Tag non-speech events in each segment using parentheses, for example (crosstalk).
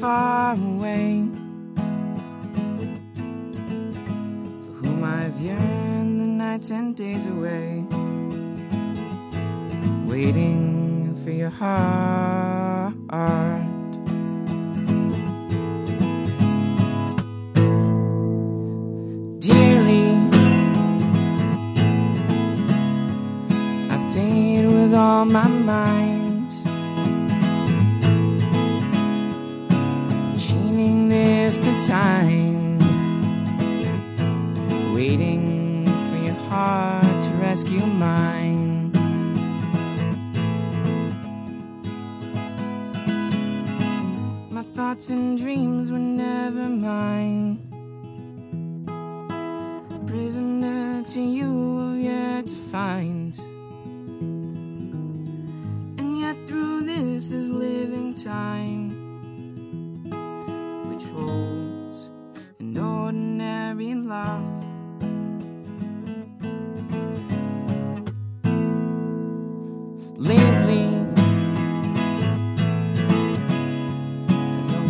far away. For whom I've yearned the nights and days away. Waiting for your heart.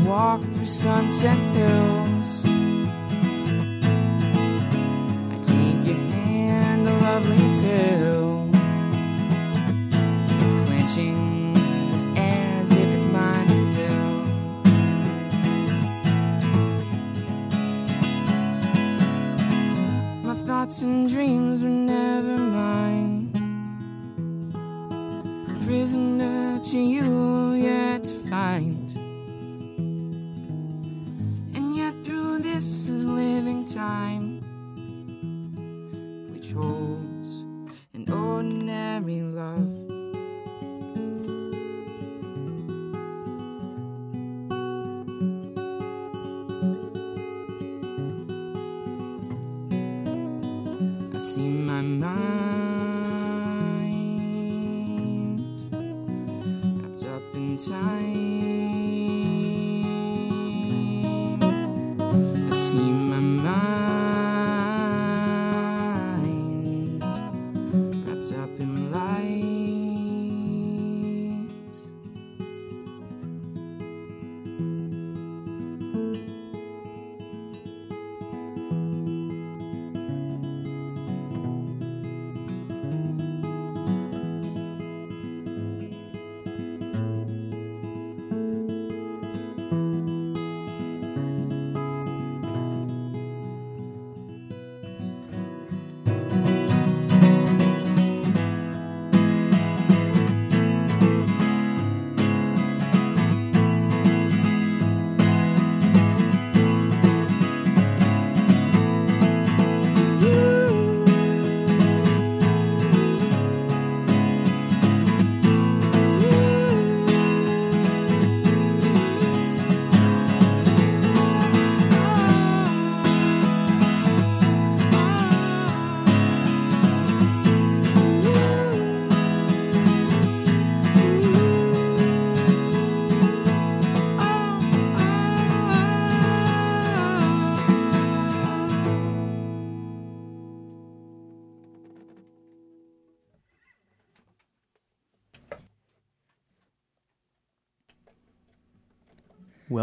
Walk through sunset hills.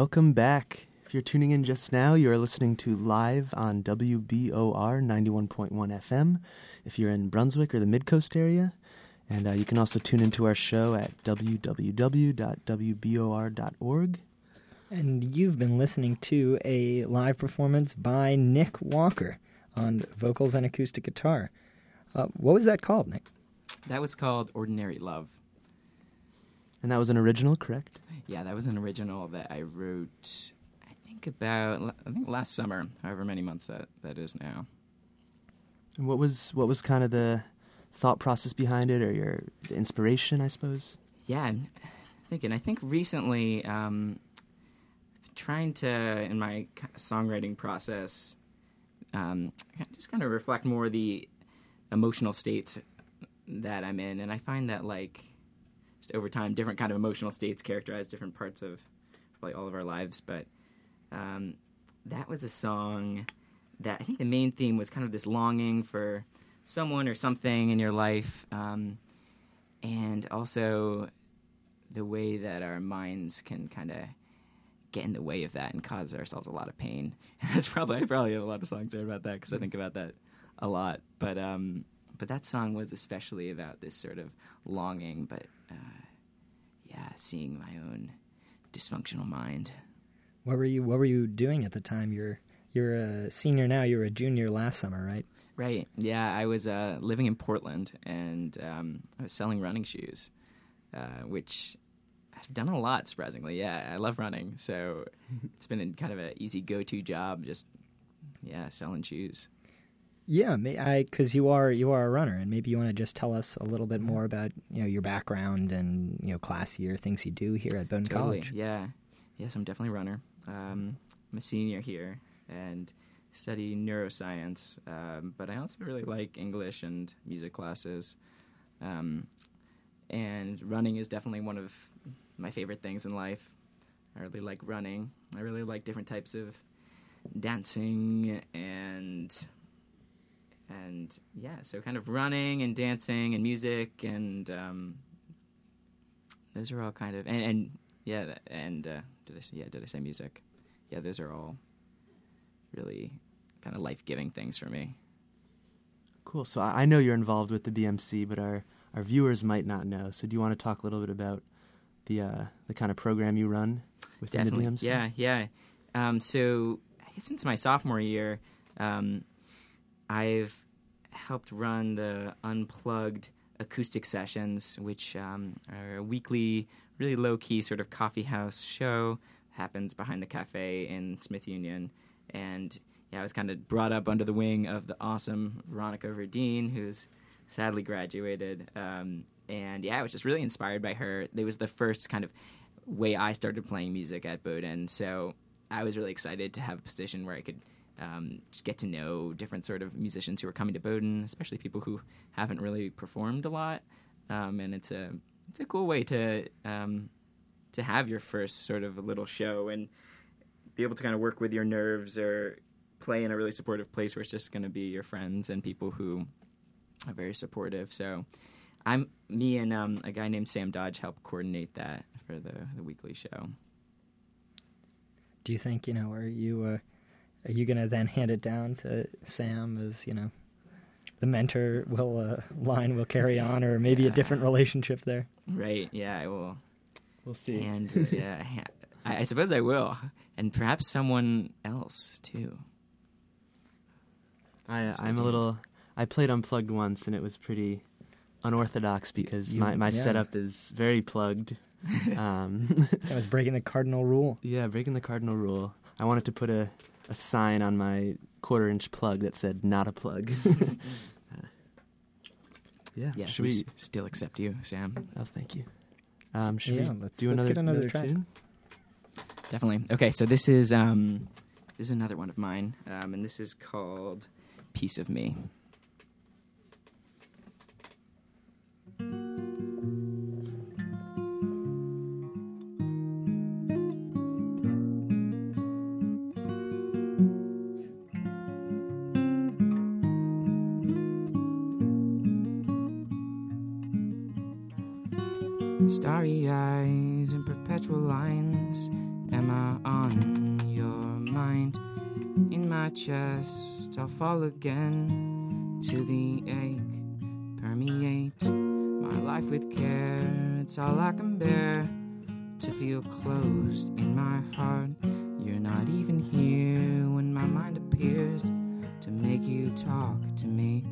Welcome back. If you're tuning in just now, you are listening to live on WBOR 91.1 FM. If you're in Brunswick or the Midcoast area, and uh, you can also tune into our show at www.wbor.org. And you've been listening to a live performance by Nick Walker on vocals and acoustic guitar. Uh, what was that called, Nick? That was called Ordinary Love. And that was an original, correct? Yeah, that was an original that I wrote, I think about, I think last summer, however many months that, that is now. And what was what was kind of the thought process behind it, or your the inspiration, I suppose? Yeah, I'm thinking. I think recently, um, trying to in my songwriting process, um, just kind of reflect more the emotional states that I'm in, and I find that like just over time, different kind of emotional states characterize different parts of probably all of our lives. But um, that was a song that I think the main theme was kind of this longing for someone or something in your life, um, and also the way that our minds can kind of get in the way of that and cause ourselves a lot of pain. (laughs) That's probably I probably have a lot of songs there about that because I think about that a lot. But um, but that song was especially about this sort of longing, but uh, yeah, seeing my own dysfunctional mind. What were you What were you doing at the time? You're You're a senior now. You were a junior last summer, right? Right. Yeah, I was uh, living in Portland and um, I was selling running shoes, uh, which I've done a lot. Surprisingly, yeah, I love running, so (laughs) it's been a, kind of an easy go-to job. Just yeah, selling shoes. Yeah, because you are you are a runner, and maybe you want to just tell us a little bit more about you know your background and you know class year things you do here at Bowdoin Totally. College. Yeah. Yes, I'm definitely a runner. Um, I'm a senior here and study neuroscience, um, but I also really like English and music classes. Um, and running is definitely one of my favorite things in life. I really like running. I really like different types of dancing and and yeah, so kind of running and dancing and music and um, those are all kind of and, and yeah and uh, did I say yeah did I say music? Yeah, those are all really kind of life giving things for me. Cool. So I know you're involved with the BMC, but our, our viewers might not know. So do you want to talk a little bit about the uh, the kind of program you run within Definitely. the BMC? Yeah, yeah. Um, so I guess since my sophomore year, um, I've helped run the Unplugged acoustic sessions, which um, are a weekly, really low key sort of coffee house show. Happens behind the cafe in Smith Union, and yeah, I was kind of brought up under the wing of the awesome Veronica Verdeen, who's sadly graduated. Um, and yeah, I was just really inspired by her. It was the first kind of way I started playing music at Bowdoin, so I was really excited to have a position where I could um, just get to know different sort of musicians who are coming to Bowdoin, especially people who haven't really performed a lot. Um, and it's a it's a cool way to um, to have your first sort of little show and be able to kind of work with your nerves or play in a really supportive place where it's just going to be your friends and people who are very supportive. So I'm me and um, a guy named Sam Dodge help coordinate that for the, the weekly show. Do you think you know? Are you uh, are you going to then hand it down to Sam as you know? The mentor will uh, line will carry on, or maybe a different relationship there. Right? Yeah, I will. We'll see. And (laughs) uh, yeah, I, I suppose I will, and perhaps someone else too. I, Stay I'm a little. I played unplugged once, and it was pretty unorthodox because You- my, my yeah. setup is very plugged. (laughs) um, So I was breaking the cardinal rule. (laughs) yeah, breaking the cardinal rule. I wanted to put a, a sign on my quarter inch plug that said "not a plug." Uh, (laughs) (laughs) yeah, Yes, should we we? s- still accept you, Sam. Oh, thank you. Um, should Yeah, we let's- do let's another, get another track. tune? Definitely. Okay, so this is um, this is another one of mine, um, and this is called "Piece of Me." Starry eyes and perpetual lines. Am I on your mind? In my chest, I'll fall again to the ache. Permeate my life with care. It's all I can bear to feel closed in my heart. You're not even here when my mind appears to make you talk to me.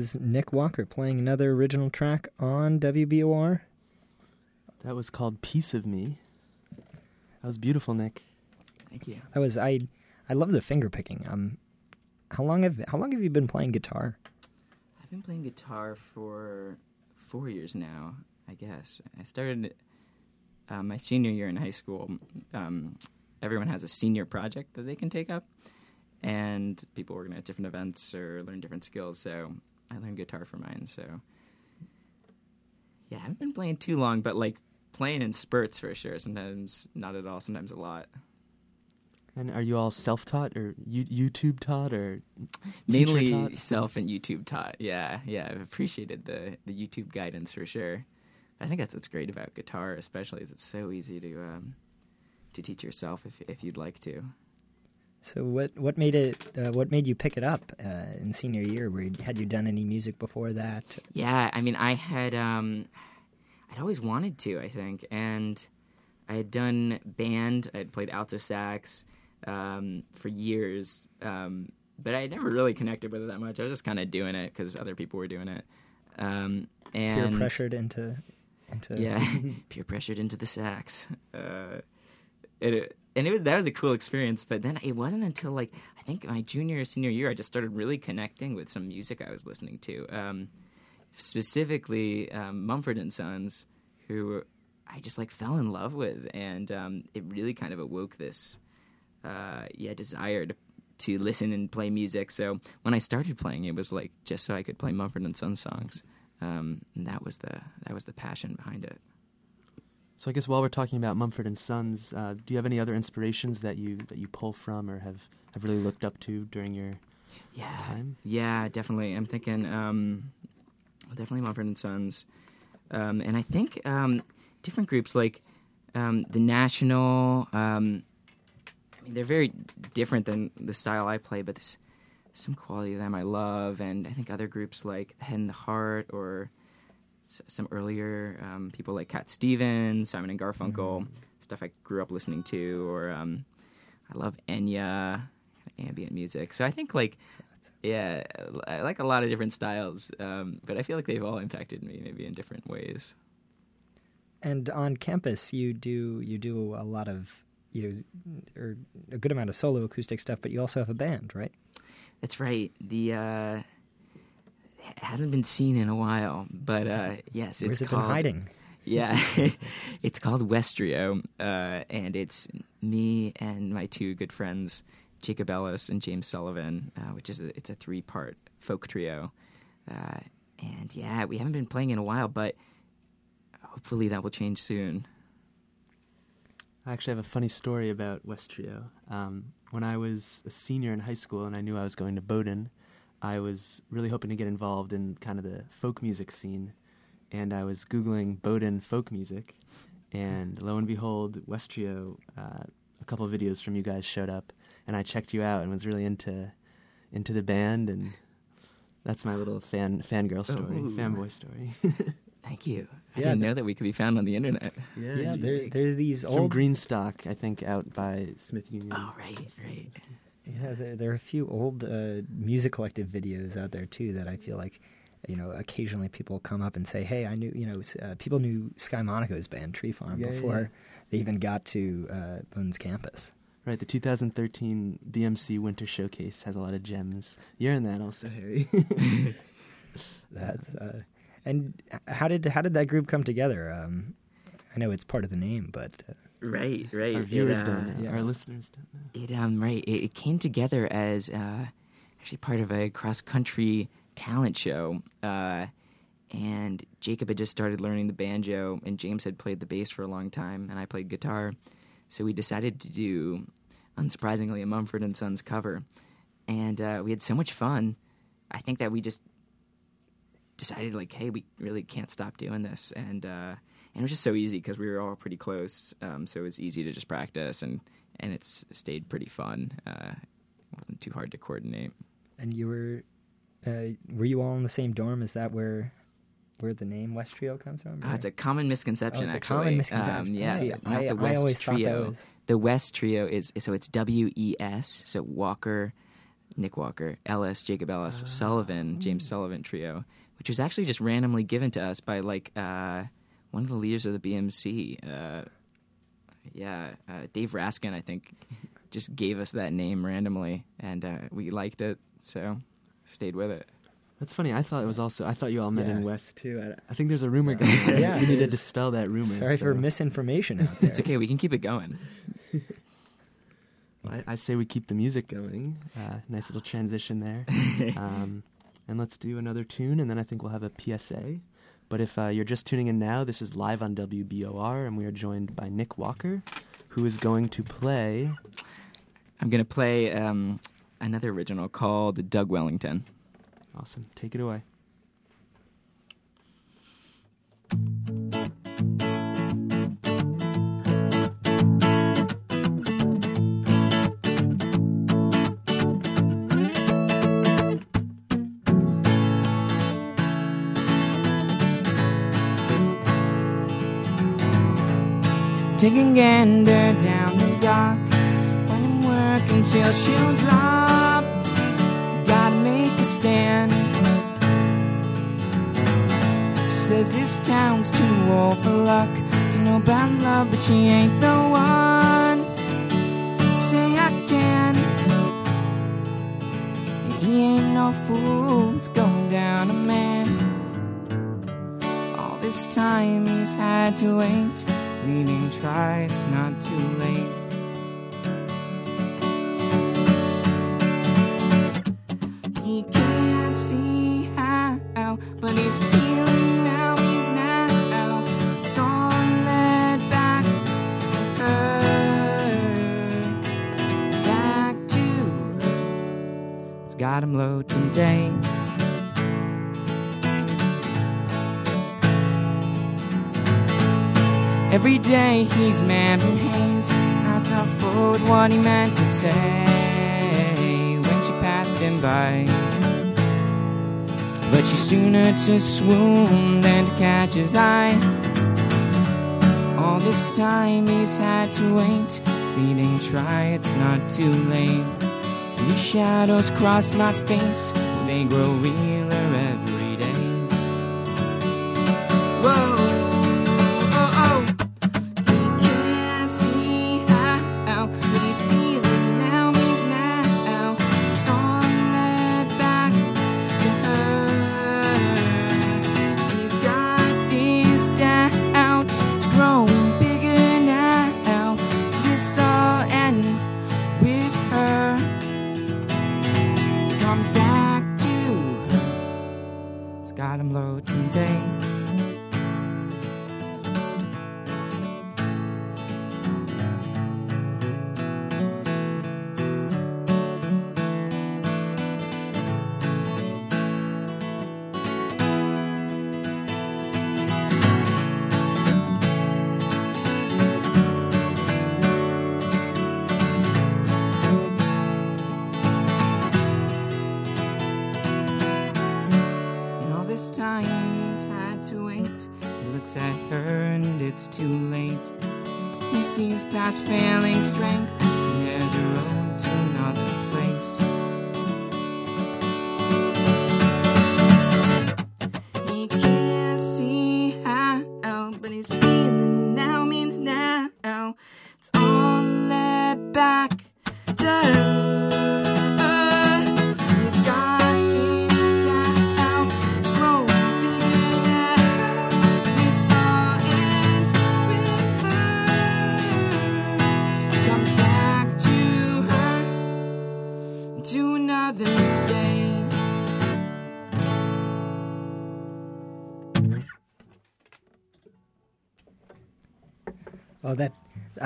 Was Nick Walker playing another original track on WBOR. That was called Piece of Me. That was beautiful, Nick. Thank you. That was I. I love the finger picking. Um, how long have how long have you been playing guitar? I've been playing guitar for four years now, I guess. I started uh, my senior year in high school. Um, everyone has a senior project that they can take up, and people organize different events or learn different skills. So I learned guitar for mine. So yeah, I haven't been playing too long, but like playing in spurts for sure. Sometimes not at all. Sometimes a lot. And are you all self-taught or you- YouTube taught or Mainly taught? self and YouTube taught. Yeah, yeah. I've appreciated the the YouTube guidance for sure. I think that's what's great about guitar, especially, is it's so easy to um, to teach yourself if if you'd like to. So what what made it uh, what made you pick it up uh, in senior year? You, had you done any music before that? Yeah, I mean, I had um, I'd always wanted to, I think, and I had done band. I had played alto sax um, for years, um, but I had never really connected with it that much. I was just kind of doing it because other people were doing it. Um, Peer pressured into into yeah, (laughs) peer pressured into the sax. Uh, it, and it was that was a cool experience. But then it wasn't until like I think my junior or senior year I just started really connecting with some music I was listening to, um, specifically um, Mumford and Sons, who I just like fell in love with, and um, it really kind of awoke this uh, yeah desire to to listen and play music. So when I started playing, it was like just so I could play Mumford and Sons songs. Um, and that was the that was the passion behind it. So I guess while we're talking about Mumford and Sons, uh, do you have any other inspirations that you that you pull from or have, have really looked up to during your Yeah, time? yeah, definitely. I'm thinking um, definitely Mumford and Sons, um, and I think um, different groups like um, the National. Um, I mean, they're very different than the style I play, but there's some quality of them I love, and I think other groups like the Head and the Heart or some earlier um, people like Cat Stevens, Simon and Garfunkel, stuff I grew up listening to, or um, I love Enya, ambient music. So I think like yeah, I like a lot of different styles, um, but I feel like they've all impacted me maybe in different ways. And on campus, you do you do a lot of you know, or a good amount of solo acoustic stuff, but you also have a band, right? That's right. The uh, hasn't been seen in a while, but uh, yes, Where's it's it called. been hiding? Yeah, (laughs) it's called Westrio, uh, and it's me and my two good friends, Jacob Ellis and James Sullivan, uh, which is a, it's a three part folk trio. Uh, and yeah, we haven't been playing in a while, but hopefully that will change soon. I actually have a funny story about Westrio. Um, when I was a senior in high school and I knew I was going to Bowdoin, I was really hoping to get involved in kind of the folk music scene. And I was Googling Bowdoin folk music, and lo and behold, Westrio, uh, a couple of videos from you guys showed up, and I checked you out and was really into into the band, and that's my little fan fangirl story, Ooh. fanboy story. (laughs) Thank you. I Yeah, didn't th- know that we could be found on the internet. Yeah, there, there's these It's from old Greenstock, I think, out by Smith Union. Oh, right, right. Yeah, there, there are a few old uh, music collective videos out there too that I feel like, you know, occasionally people come up and say, "Hey, I knew," you know, uh, people knew Sky Monaco's band Tree Farm Yeah, before yeah. they even got to uh, Bones campus. Right, the 2013 BMC Winter Showcase has a lot of gems. You're in that also, Harry. (laughs) (laughs) That's uh, and how did how did that group come together? Um, I know it's part of the name, but uh, Right, right. Our viewers It, don't uh, know. yeah. Our listeners don't know. It um right. It, it came together as uh, actually part of a cross country talent show, uh, and Jacob had just started learning the banjo, and James had played the bass for a long time, and I played guitar. So we decided to do, unsurprisingly, a Mumford and Sons cover, and uh, we had so much fun. I think that we just decided like, hey, we really can't stop doing this, and uh, and it was just so easy because we were all pretty close, um, so it was easy to just practice, and and it's stayed pretty fun. Uh, it wasn't too hard to coordinate. and you were uh, were you all in the same dorm? Is that where where the name West Trio comes from? Uh, it's a common misconception, Oh, it's a common misconception. Um, yeah, See, not I- the West always thought that Trio. was- The West Trio is so it's W E S, so Walker, Nick Walker, Ellis, Jacob Ellis, Sullivan, James Sullivan trio, which was actually just randomly given to us by like uh, one of the leaders of the BMC. Uh, yeah, uh, Dave Raskin, I think, just gave us that name randomly, and uh, we liked it, so stayed with it. That's funny. I thought it was also. I thought you all met in West too. I, I think there's a rumor going. on. Yeah, we need to dispel that rumor. Sorry so for misinformation out (laughs) there. It's okay, we can keep it going. (laughs) I, I say we keep the music going. Uh, nice little transition there. (laughs) um, and let's do another tune, and then I think we'll have a PSA. But if uh, you're just tuning in now, this is live on WBOR, and we are joined by Nick Walker, who is going to play. I'm going to play um, another original called Doug Wellington. Awesome. Take it away. Taking gander down the dock. Finding work until she'll drop. Gotta make a stand. She says this town's too old for luck. To know about love, but she ain't the one. Say I can. He ain't no fool to go down a man. All this time he's had to wait. Leading try, it's not too late. He can't see how, but he's feeling now. He's now. So led back to her, back to her. It's got him low today. Every day he's and haze, not to forward what he meant to say when she passed him by. But she's sooner to swoon than to catch his eye. All this time he's had to wait, pleading, try, it's not too late. These shadows cross my face, they grow realer past failing strength.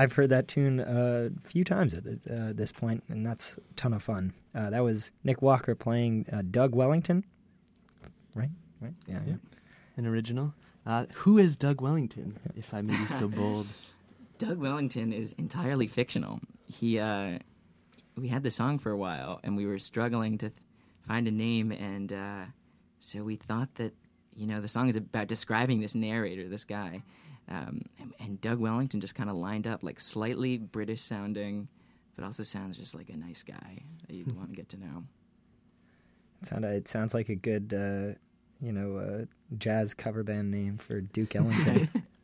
I've heard that tune a few times at the, uh, this point, and that's a ton of fun. Uh, that was Nick Walker playing uh, Doug Wellington, right? Right? Yeah. yeah. An original. Uh, who is Doug Wellington, if I may be so bold? (laughs) Doug Wellington is entirely fictional. He, uh, we had the song for a while, and we were struggling to th- find a name, and uh, so we thought that you know the song is about describing this narrator, this guy, um, and, and Doug Wellington just kind of lined up, like slightly British sounding, but also sounds just like a nice guy that you'd want to get to know. Sound it sounds like a good uh, you know uh, jazz cover band name for Duke Ellington. (laughs)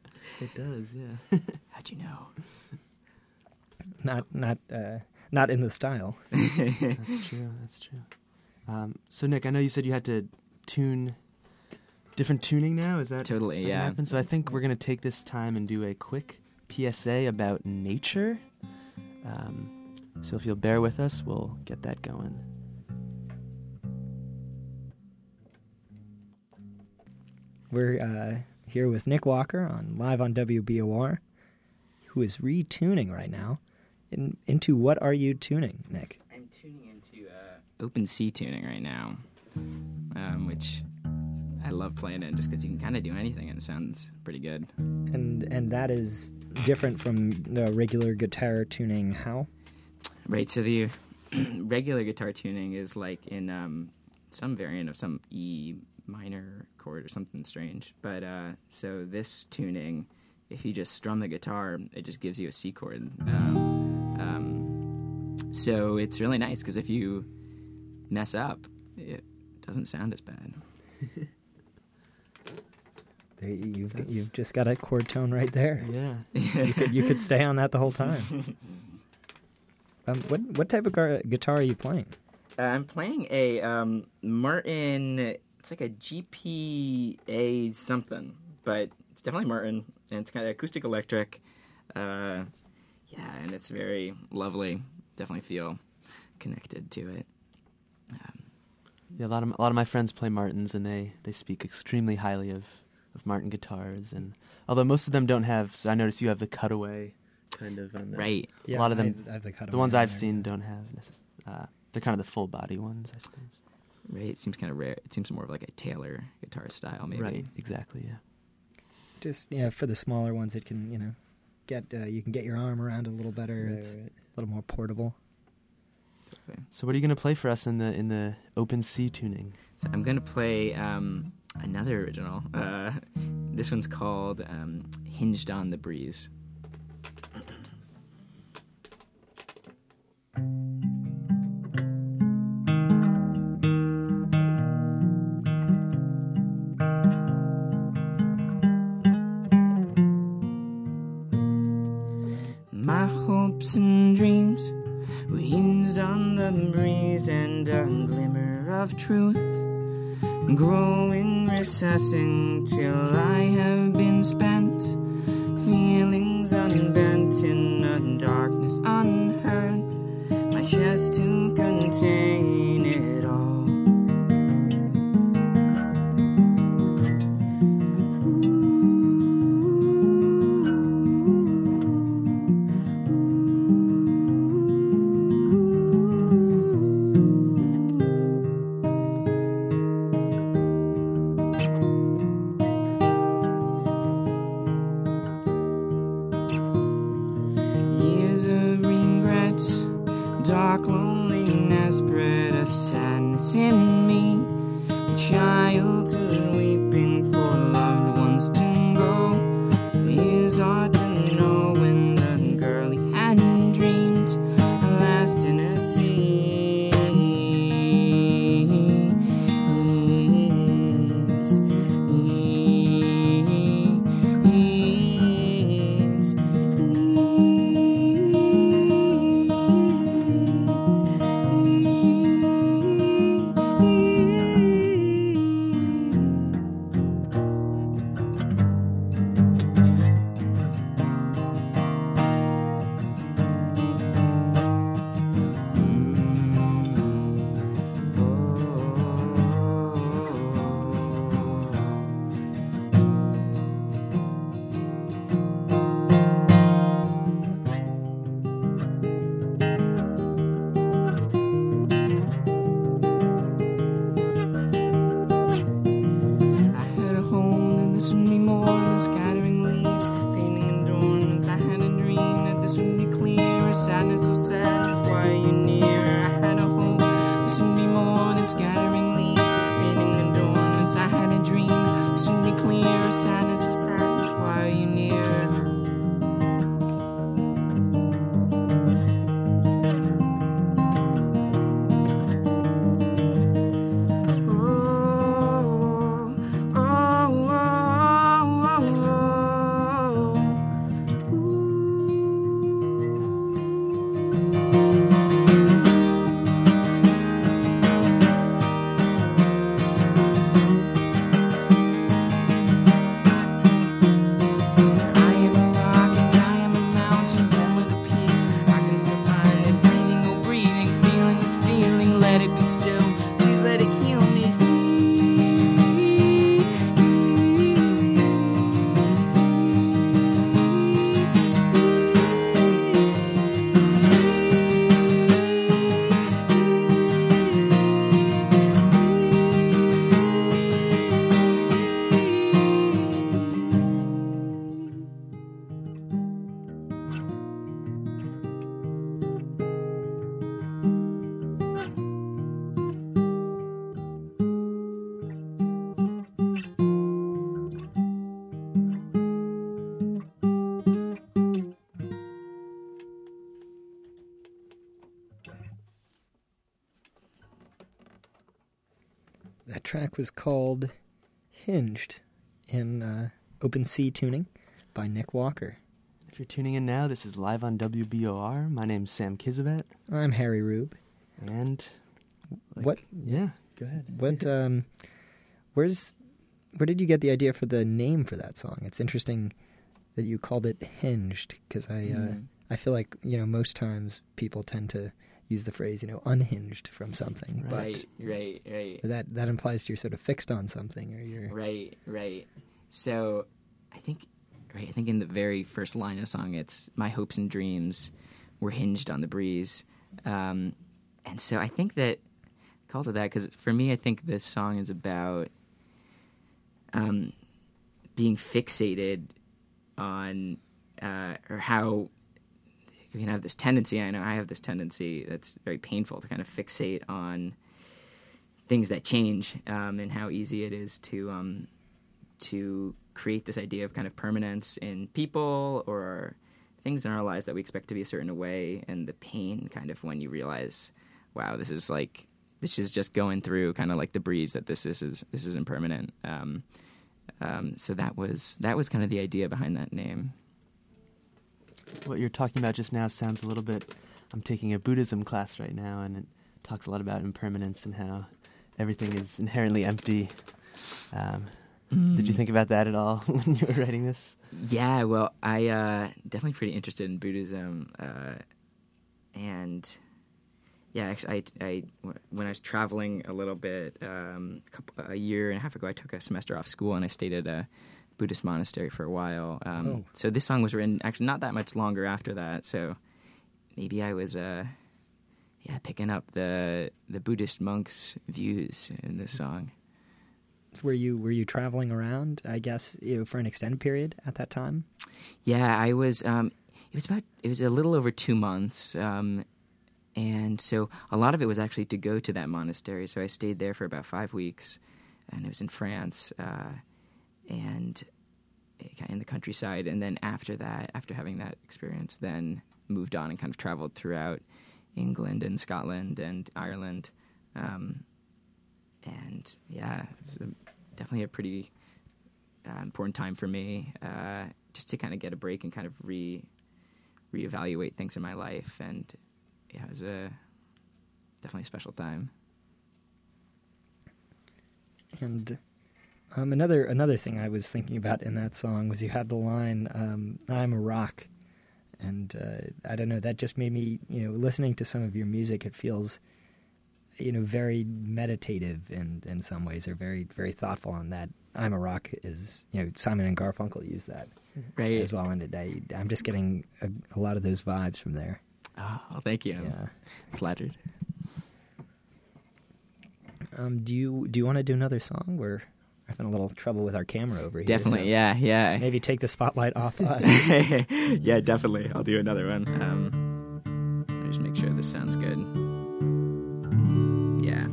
It does, yeah. (laughs) How'd you know? not not uh, not in the style. (laughs) that's true. That's true. Um, so Nick, I know you said you had to tune different tuning now. Is that Totally, is that yeah. happen? So I think we're gonna take this time and do a quick PSA about nature. Um, so if you'll bear with us, we'll get that going. We're uh, here with Nick Walker on live on WBOR, who is retuning right now. In, into what are you tuning, Nick? I'm tuning into uh, open C tuning right now, um, which I love playing in just because you can kind of do anything and it sounds pretty good. And and that is different from the regular guitar tuning. How? Right. So the (clears throat) regular guitar tuning is like in um, some variant of some E minor chord or something strange. But uh, so this tuning, if you just strum the guitar, it just gives you a C chord. Um, um, so it's really nice because if you mess up, it doesn't sound as bad. (laughs) There, you've That's- you've just got a chord tone right there. Yeah. You could you could stay on that the whole time. (laughs) Um, what what type of gar- guitar are you playing? Uh, I'm playing a um, Martin. It's like a GPA something, but it's definitely Martin, and it's kind of acoustic electric. Uh, yeah, and it's very lovely. Definitely feel connected to it. Um, Yeah, a lot of a lot of my friends play Martins, and they, they speak extremely highly of, of Martin guitars. And although most of them don't have, so I notice you have the cutaway kind of on the right. A lot of them- I, I have the, The ones I've seen don't have. Necess- uh, they're kind of the full body ones, I suppose. Right. It seems kind of rare. It seems more of like a Taylor guitar style, maybe. Right. Exactly. Yeah. Just yeah, for the smaller ones, it can you know get uh, you can get your arm around a little better. it's a little more portable. Totally. So what are you gonna play for us in the in the open C tuning? So I'm gonna play um, another original. Uh, this one's called um, "Hinged on the Breeze." Recessing till I have been spent. Feelings unbent in a darkness unheard. My chest to contain track was called Hinged in uh, Open C Tuning by Nick Walker. If you're tuning in now, this is live on WBOR. My name's Sam Kizabet, I'm Harry Rube. and like, What- Yeah, go ahead. What? (laughs) Um, where's? Where did you get the idea for the name for that song? It's interesting that you called it Hinged because I uh, Mm. I feel like you know most times people tend to use the phrase you know unhinged from something, Right, right, right. that that implies you're sort of fixed on something or you're Right, right. So, I think, right, I think in the very first line of the song, it's "My hopes and dreams were hinged on the breeze," um, and so I think that I called it that because for me, I think this song is about um, being fixated on uh, or how you can have this tendency. I know I have this tendency that's very painful to kind of fixate on things that change um, and how easy it is to um, to create this idea of kind of permanence in people or things in our lives that we expect to be a certain way and the pain kind of when you realize wow this is like this is just going through kind of like the breeze that this, this is this is impermanent um, um, so that was that was kind of the idea behind that name What you're talking about just now sounds a little bit. I'm taking a Buddhism class right now, and it talks a lot about impermanence and how everything is inherently empty. Um, Did you think about that at all (laughs) when you were writing this? Yeah, well, I uh, definitely pretty interested in Buddhism, uh, and yeah, actually, I, I when I was traveling a little bit um, a, couple, a year and a half ago, I took a semester off school and I stayed at a Buddhist monastery for a while. Um, Oh. So this song was written actually not that much longer after that. So maybe I was uh, yeah picking up the the Buddhist monks' views in this song. were you were you traveling around? I guess you know for an extended period at that time. Yeah, I was. Um, it was about. It was a little over two months, um, and so a lot of it was actually to go to that monastery. So I stayed there for about five weeks, and it was in France, uh, and of in the countryside. And then after that, after having that experience, then moved on and kind of traveled throughout England and Scotland and Ireland, um, and yeah, it was a, definitely a pretty uh, important time for me, uh, just to kind of get a break and kind of re reevaluate things in my life. And yeah, it was a definitely a special time. And um, another another thing I was thinking about in that song was you had the line um, "I'm a rock," and uh, I don't know that just made me you know listening to some of your music it feels you know very meditative in in some ways or very very thoughtful on that. "I'm a rock" is you know Simon and Garfunkel use that Right. as well, and I, I'm just getting a, a lot of those vibes from there. Oh, thank you. Yeah. I'm flattered. Um, do you do you want to do another song? We're having a little trouble with our camera over here. Definitely, so yeah, yeah. Maybe take the spotlight off (laughs) us. yeah, definitely. I'll do another one. Um, just make sure this sounds good. Yeah.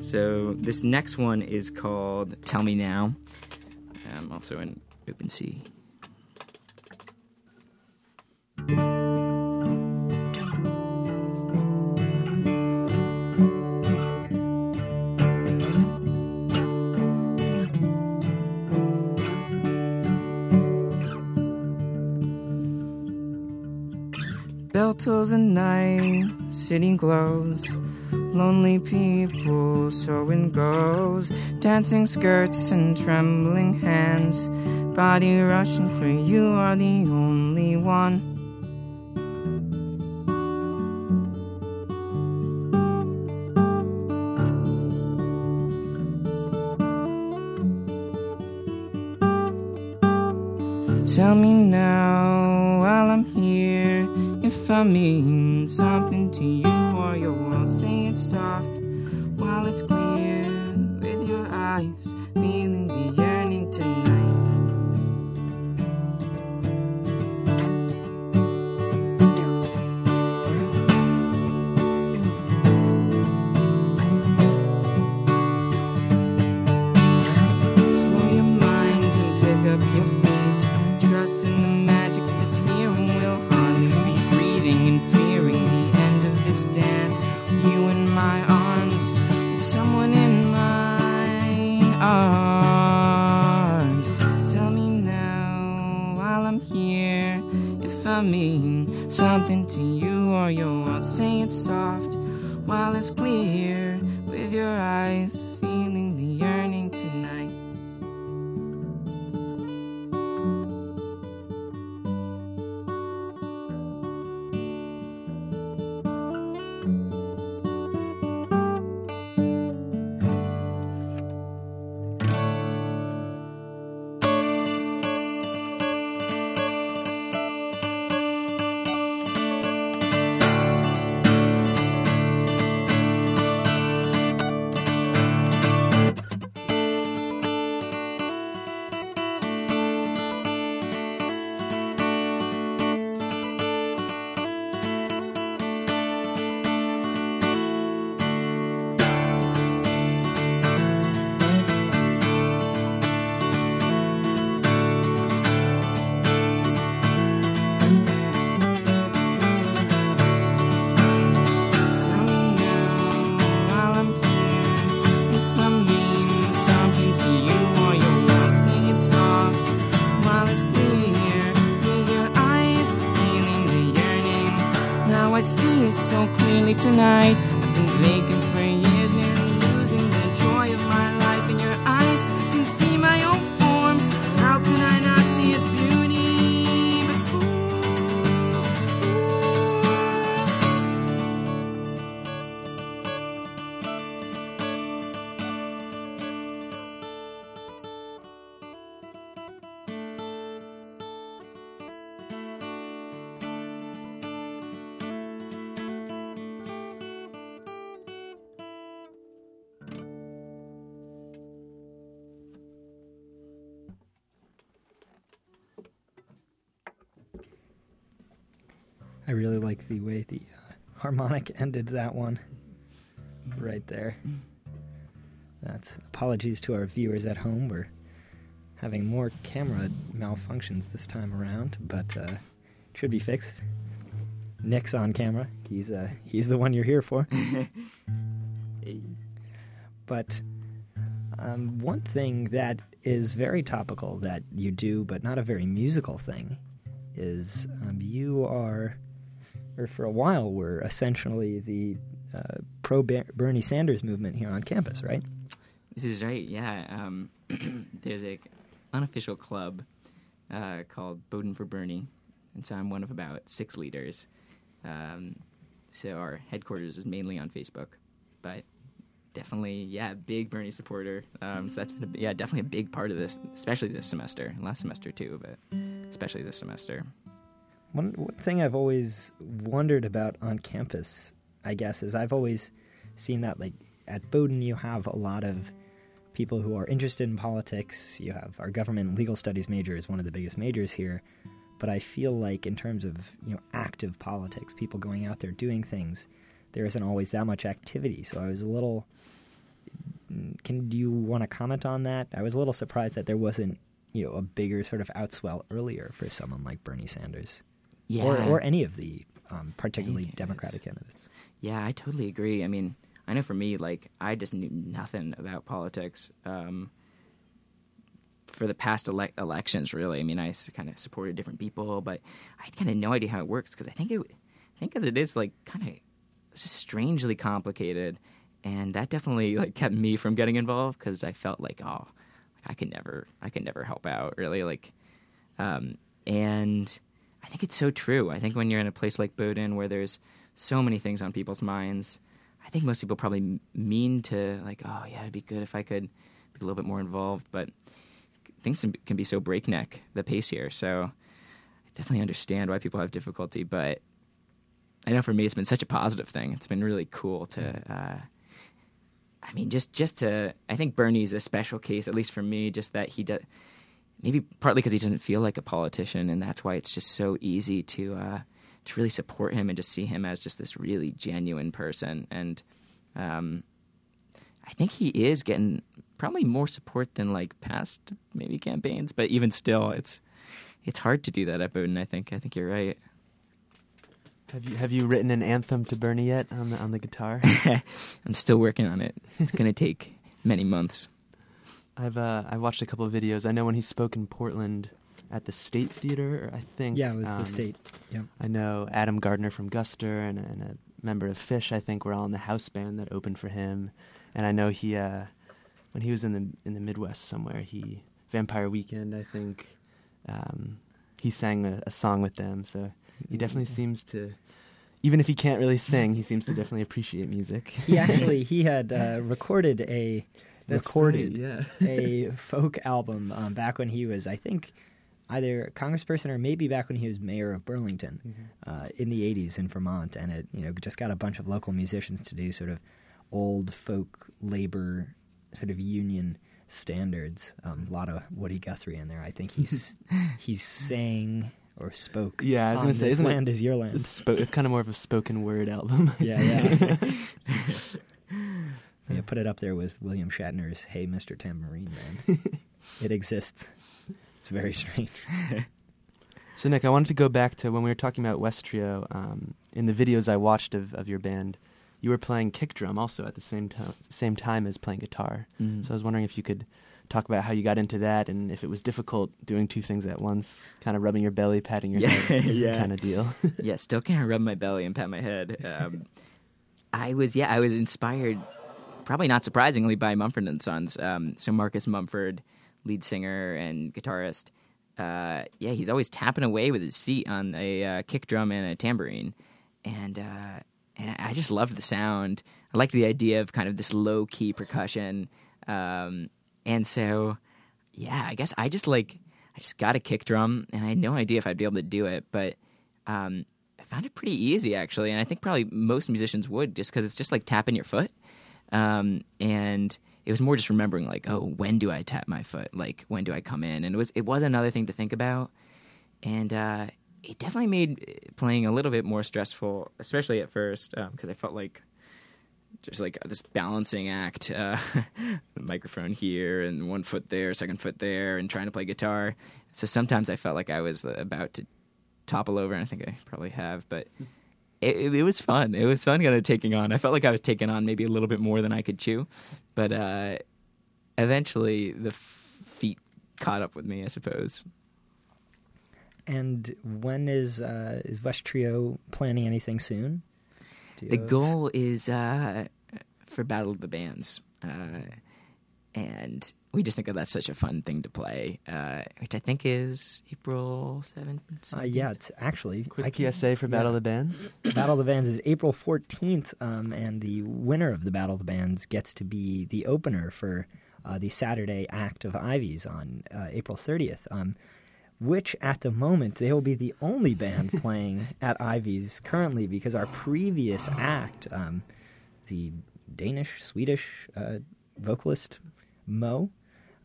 So this next one is called "Tell Me Now," I'm also in open C. 2009 city glows lonely people showing goes dancing skirts and trembling hands body rushing for you are the only one. Tell me now while I'm here if I mean something to you or you won't say it soft while it's clear with your eyes feeling the yearning I mean something to you, or you'll say it soft while it's clear with your eyes tonight. Like the way the uh, harmonic (laughs) ended that one right there. That's apologies to our viewers at home. We're having more camera malfunctions this time around, but uh, should be fixed. Nick's on camera. He's uh, he's the one you're here for. (laughs) But um, one thing that is very topical that you do, but not a very musical thing, is um, you are, or for a while, were essentially the uh, pro Bernie Sanders movement here on campus, right? This is right. Yeah. Um, (clears throat) there's a unofficial club uh, called Bowdoin for Bernie, and so I'm one of about six leaders. Um, so our headquarters is mainly on Facebook, but definitely, yeah, big Bernie supporter. Um, so that's been, a, yeah, definitely a big part of this, especially this semester, last semester too, but especially this semester. One, one thing I've always wondered about on campus, I guess, is I've always seen that like at Bowdoin you have a lot of people who are interested in politics. You have our government legal studies major is one of the biggest majors here. But I feel like in terms of you know active politics, people going out there doing things, there isn't always that much activity. So I was a little. Can do you want to comment on that? I was a little surprised that there wasn't you know a bigger sort of outswell earlier for someone like Bernie Sanders, Yeah. or or any of the um, particularly candidates. Democratic candidates. Yeah, I totally agree. I mean, I know for me, like, I just knew nothing about politics um, for the past ele- elections. Really, I mean, I kind of supported different people, but I had kind of no idea how it works because I think it, I think as it is, like, kind of, it's just strangely complicated, and that definitely like kept me from getting involved because I felt like, oh, like I could never, I could never help out. Really, like, um, and I think it's so true. I think when you're in a place like Bowdoin where there's so many things on people's minds, I think most people probably mean to like, oh yeah, it'd be good if I could be a little bit more involved, but things can be- can be so breakneck the pace here. So I definitely understand why people have difficulty, but I know for me it's been such a positive thing. It's been really cool to. Uh, I mean, just just to. I think Bernie's a special case, at least for me. Just that he does maybe partly because he doesn't feel like a politician, and that's why it's just so easy to uh, to really support him and just see him as just this really genuine person. And um, I think he is getting probably more support than like past maybe campaigns, but even still, it's it's hard to do that at Bowdoin. I think I think you're right. Have you have you written an anthem to Bernie yet on the on the guitar? (laughs) I'm still working on it. It's going to take many months. I've uh, I watched a couple of videos. I know when he spoke in Portland at the State Theater, I think. Yeah, it was um, the state. Yep. I know Adam Gardner from Guster and, and a member of Phish, I think, were all in the house band that opened for him. And I know he, uh, when he was in the in the Midwest somewhere, he Vampire Weekend, I think, um, he sang a, a song with them. So he definitely seems to, even if he can't really sing, he seems to definitely appreciate music. He (laughs) actually he had uh, recorded a recorded right, (laughs) yeah. a folk album um, back when he was, I think, either a congressperson or maybe back when he was mayor of Burlington Mm-hmm. uh, in the '80s in Vermont, and it you know just got a bunch of local musicians to do sort of old folk labor sort of union standards. Um, a lot of Woody Guthrie in there. I think he's (laughs) he sang or spoke. Yeah, I was on gonna say, isn't land is your land. It's, spo- it's kind of more of a spoken word album. Yeah, yeah. (laughs) yeah, put it up there with William Shatner's "Hey, Mr. Tambourine Man." (laughs) it exists. It's very strange. (laughs) So Nick, I wanted to go back to when we were talking about West Trio. Um, in the videos I watched of, of your band, you were playing kick drum also at the same time same time as playing guitar. Mhm. So I was wondering if you could talk about how you got into that and if it was difficult doing two things at once, kind of rubbing your belly, patting your Yeah, head, (laughs) yeah. kind of deal. yeah, still can't rub my belly and pat my head. Um, I was, yeah, I was inspired, probably not surprisingly, by Mumford and Sons. Um, so Marcus Mumford, lead singer and guitarist, uh, yeah, he's always tapping away with his feet on a uh, kick drum and a tambourine, and uh, and I just loved the sound. I liked the idea of kind of this low key percussion, um, and so yeah, I guess I just like I just got a kick drum, and I had no idea if I'd be able to do it, but um, I found it pretty easy actually, and I think probably most musicians would just because it's just like tapping your foot, um, and it was more just remembering like, oh, when do I tap my foot? Like, when do I come in? And it was it was another thing to think about, and uh, it definitely made playing a little bit more stressful, especially at first because I felt like just like this balancing act, uh, (laughs) microphone here and one foot there, second foot there, and trying to play guitar. So sometimes I felt like I was about to topple over, and I think I probably have, but it, it, was fun. It was fun kind of taking on. I felt like I was taking on maybe a little bit more than I could chew, but uh, eventually the f- feet caught up with me, I suppose. And when is uh, is West Trio planning anything soon? The have- goal is uh, for Battle of the Bands, uh, and we just think that that's such a fun thing to play, uh, which I think is April seventh. Uh, yeah, it's actually I Quick can- PSA for yeah. Battle of the Bands. (clears throat) Battle of the Bands is April 14th, um, and the winner of the Battle of the Bands gets to be the opener for uh, the Saturday act of Ivies on uh, April 30th. Um, which at the moment they will be the only band (laughs) playing at Ivy's currently because our previous act, um, the Danish Swedish uh, vocalist Mo, uh,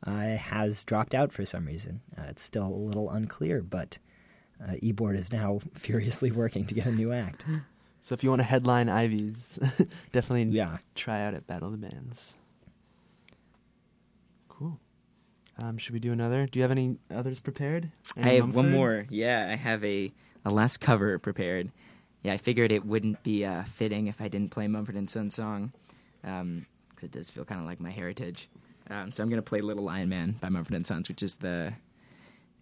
has dropped out for some reason. Uh, it's still a little unclear, but uh, eBoard is now (laughs) furiously working to get a new act. (laughs) So if you want to headline Ivy's, (laughs) definitely Yeah. try out at Battle of the Bands. Cool. Um, should we do another? Do you have any others prepared? I Any have one more. Yeah, I have a, a last cover prepared. Yeah, I figured it wouldn't be uh, fitting if I didn't play Mumford and Sons song, because it does feel kind of like my heritage. Um, so I'm gonna play "Little Lion Man" by Mumford and Sons, which is the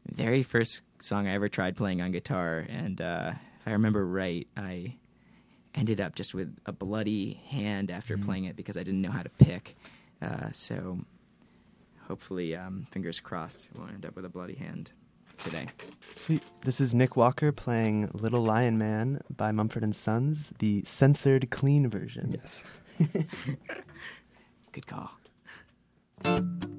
very first song I ever tried playing on guitar. And uh, if I remember right, I ended up just with a bloody hand after playing it because I didn't know how to pick. Uh, so hopefully, um, fingers crossed, we'll end up with a bloody hand today. Sweet. This is Nick Walker playing Little Lion Man by Mumford and Sons, the censored clean version. Yes. (laughs) Good call. Weep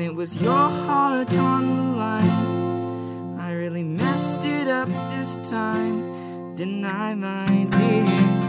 and it was your heart on the line. I really messed it up this time, deny my dear,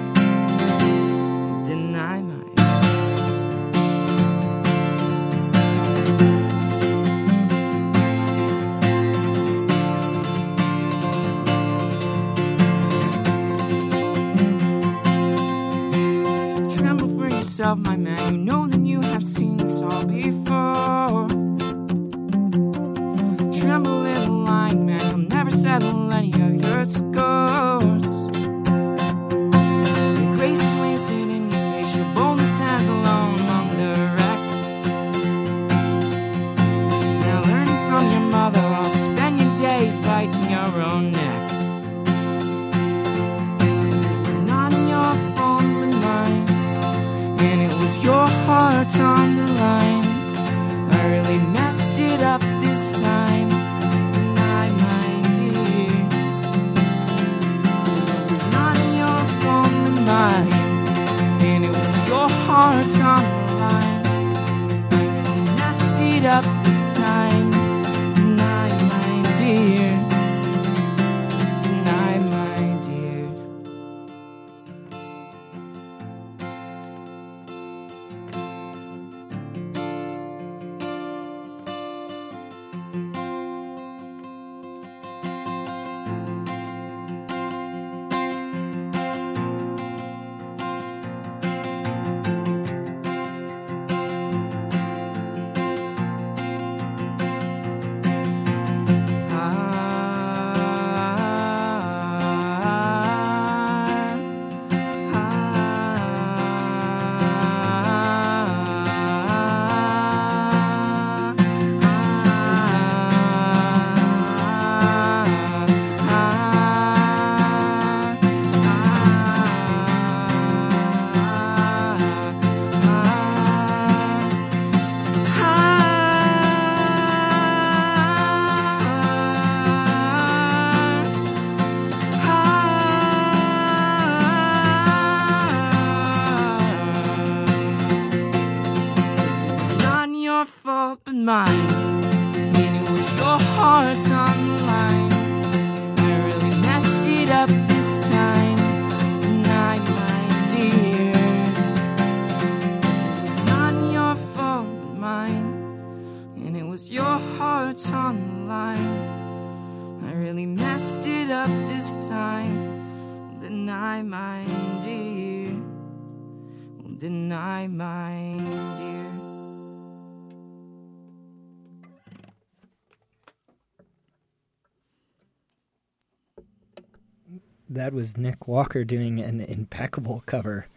That was Nick Walker doing an impeccable cover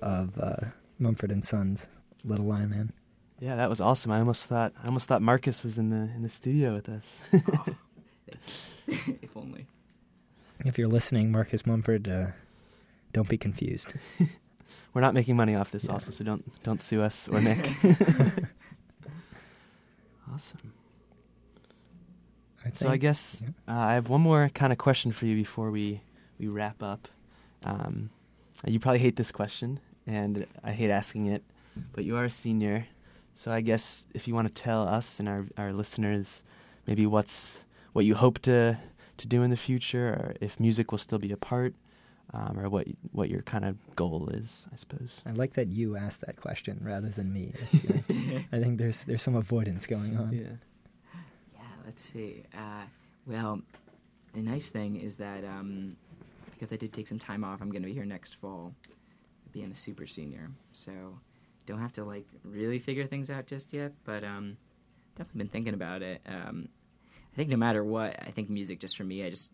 of uh, Mumford and Sons' "Little Lion Man." Yeah, that was awesome. I almost thought I almost thought Marcus was in the in the studio with us. (laughs) if only. If you're listening, Marcus Mumford, uh, don't be confused. (laughs) We're not making money off this Yeah. also, so don't don't sue us or Nick. (laughs) awesome. I So I guess yeah. uh, I have one more kind of question for you before we we wrap up. Um, you probably hate this question, and I hate asking it, but you are a senior, so I guess if you want to tell us and our our listeners maybe what's what you hope to to do in the future, or if music will still be a part, um, or what what your kind of goal is, I suppose. I like that you asked that question rather than me. It's, you know, I think there's there's some avoidance going on. Yeah. Yeah, let's see. Uh, well, the nice thing is that um, because I did take some time off, I'm going to be here next fall, being a super senior. So don't have to like really figure things out just yet, but um, definitely been thinking about it. Um, I think no matter what, I think music just for me, I just,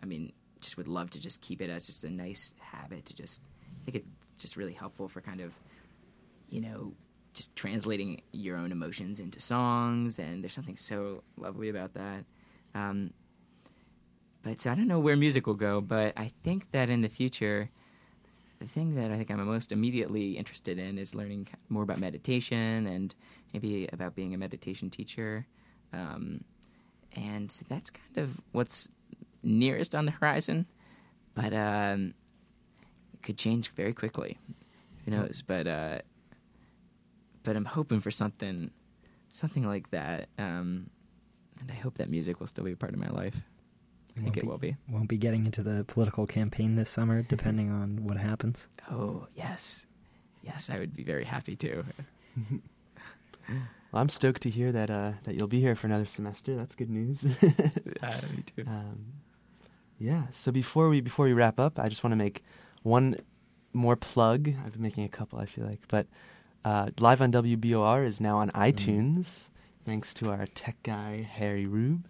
I mean, just would love to just keep it as just a nice habit to just. I think it's just really helpful for kind of, you know, just translating your own emotions into songs, and there's something so lovely about that. Um, but so I don't know where music will go, but I think that in the future, the thing that I think I'm most immediately interested in is learning more about meditation and maybe about being a meditation teacher. Um, and that's kind of what's nearest on the horizon, but um, it could change very quickly. Who knows? But uh, but I'm hoping for something something like that. Um, and I hope that music will still be a part of my life. I think Won't it be- will be. Won't be getting into the political campaign this summer, depending on what happens. Oh yes, yes, I would be very happy to. (laughs) Well, I'm stoked to hear that uh, that you'll be here for another semester. That's good news. (laughs) uh, me too. Um, yeah. So before we before we wrap up, I just want to make one more plug. I've been making a couple, I feel like, but uh, live on WBOR is now on iTunes, thanks to our tech guy Harry Rube,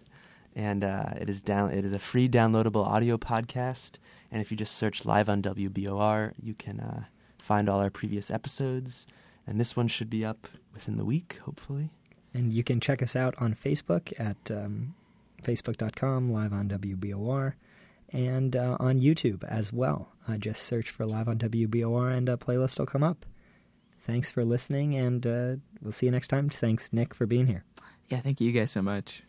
and uh, it is down. It is a free downloadable audio podcast, and if you just search live on WBOR, you can uh, find all our previous episodes. And this one should be up within the week, hopefully. And you can check us out on Facebook at um, facebook.com, live on WBOR, and uh, on YouTube as well. Uh, just search for live on WBOR and a playlist will come up. Thanks for listening, and uh, we'll see you next time. Thanks, Nick, for being here. Yeah, thank you guys so much.